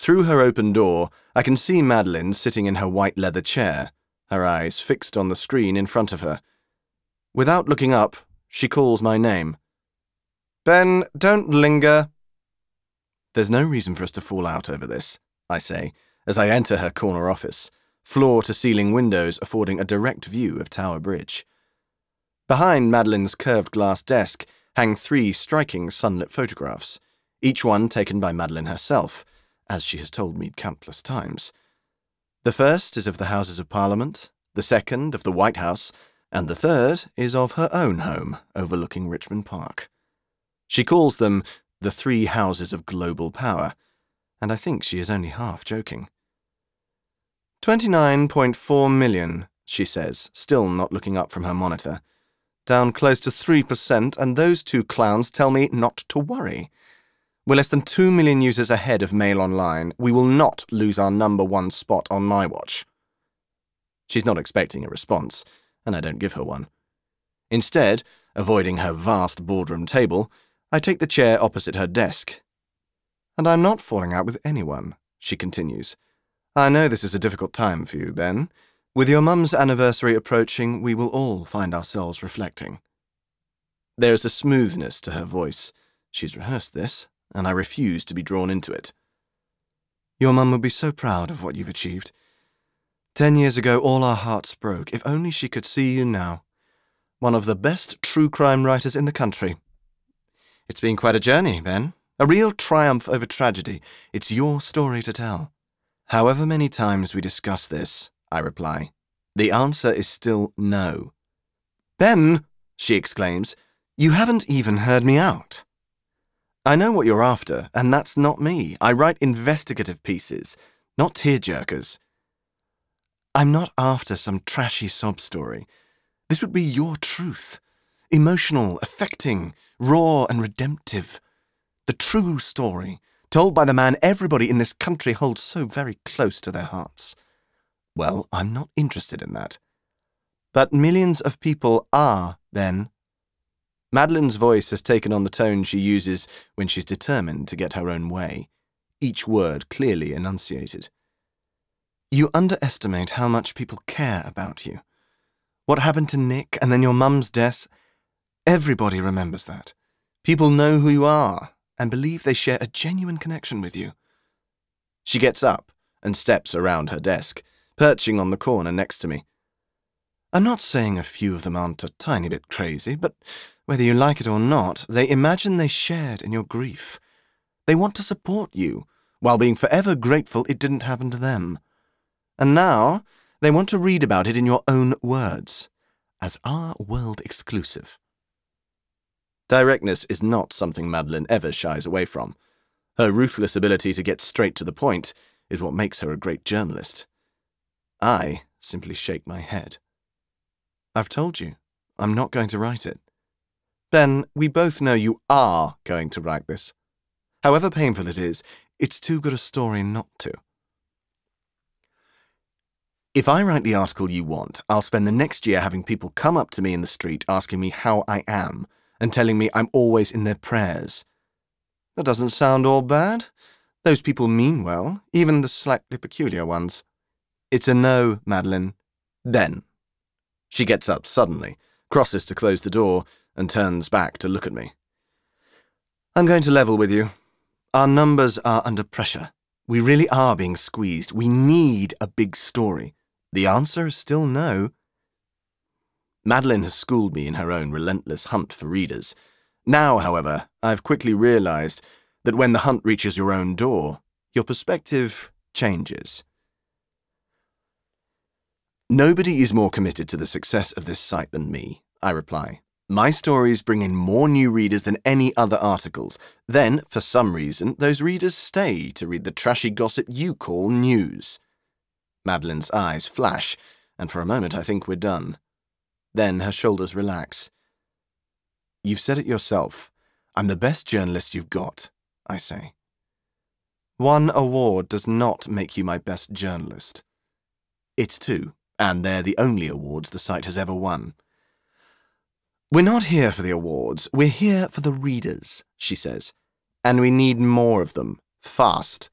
Through her open door, I can see Madeline sitting in her white leather chair, her eyes fixed on the screen in front of her. Without looking up, she calls my name. Ben, don't linger. There's no reason for us to fall out over this, I say, as I enter her corner office, floor to ceiling windows affording a direct view of Tower Bridge. Behind Madeline's curved glass desk hang three striking sunlit photographs, each one taken by Madeline herself as she has told me countless times. The first is of the Houses of Parliament, the second of the White House, and the third is of her own home overlooking Richmond Park. She calls them the three houses of global power, and I think she is only half joking. 29.4 million, she says, still not looking up from her monitor. Down close to 3%, and those two clowns tell me not to worry. We're less than 2 million users ahead of Mail Online. We will not lose our number one spot on my watch. She's not expecting a response, and I don't give her one. Instead, avoiding her vast boardroom table, I take the chair opposite her desk. And I'm not falling out with anyone, she continues. I know this is a difficult time for you, Ben. With your mum's anniversary approaching, we will all find ourselves reflecting. There is a smoothness to her voice. She's rehearsed this, and I refuse to be drawn into it. Your mum would be so proud of what you've achieved. Ten years ago, all our hearts broke. If only she could see you now. One of the best true crime writers in the country. It's been quite a journey, Ben. A real triumph over tragedy. It's your story to tell. However many times we discuss this, I reply, the answer is still no. Ben, she exclaims, you haven't even heard me out. I know what you're after, and that's not me. I write investigative pieces, not tearjerkers. I'm not after some trashy sob story. This would be your truth. Emotional, affecting, raw, and redemptive. The true story, told by the man everybody in this country holds so very close to their hearts. Well, I'm not interested in that. But millions of people are, then, Madeline's voice has taken on the tone she uses when she's determined to get her own way, each word clearly enunciated. You underestimate how much people care about you. What happened to Nick and then your mum's death? Everybody remembers that. People know who you are and believe they share a genuine connection with you. She gets up and steps around her desk, perching on the corner next to me. I'm not saying a few of them aren't a tiny bit crazy, but whether you like it or not, they imagine they shared in your grief. They want to support you, while being forever grateful it didn't happen to them. And now, they want to read about it in your own words, as our world exclusive. Directness is not something Madeline ever shies away from. Her ruthless ability to get straight to the point is what makes her a great journalist. I simply shake my head. I've told you, I'm not going to write it. Ben, we both know you are going to write this. However painful it is, it's too good a story not to. If I write the article you want, I'll spend the next year having people come up to me in the street asking me how I am and telling me I'm always in their prayers. That doesn't sound all bad. Those people mean well, even the slightly peculiar ones. It's a no, Madeline. Then. She gets up suddenly, crosses to close the door, and turns back to look at me. I'm going to level with you. Our numbers are under pressure. We really are being squeezed. We need a big story. The answer is still no. Madeline has schooled me in her own relentless hunt for readers. Now, however, I've quickly realized that when the hunt reaches your own door, your perspective changes. Nobody is more committed to the success of this site than me, I reply. My stories bring in more new readers than any other articles. Then, for some reason, those readers stay to read the trashy gossip you call news. Madeline's eyes flash, and for a moment I think we're done. Then her shoulders relax. You've said it yourself. I'm the best journalist you've got, I say. One award does not make you my best journalist. It's two, and they're the only awards the site has ever won. We're not here for the awards, we're here for the readers, she says. And we need more of them, fast.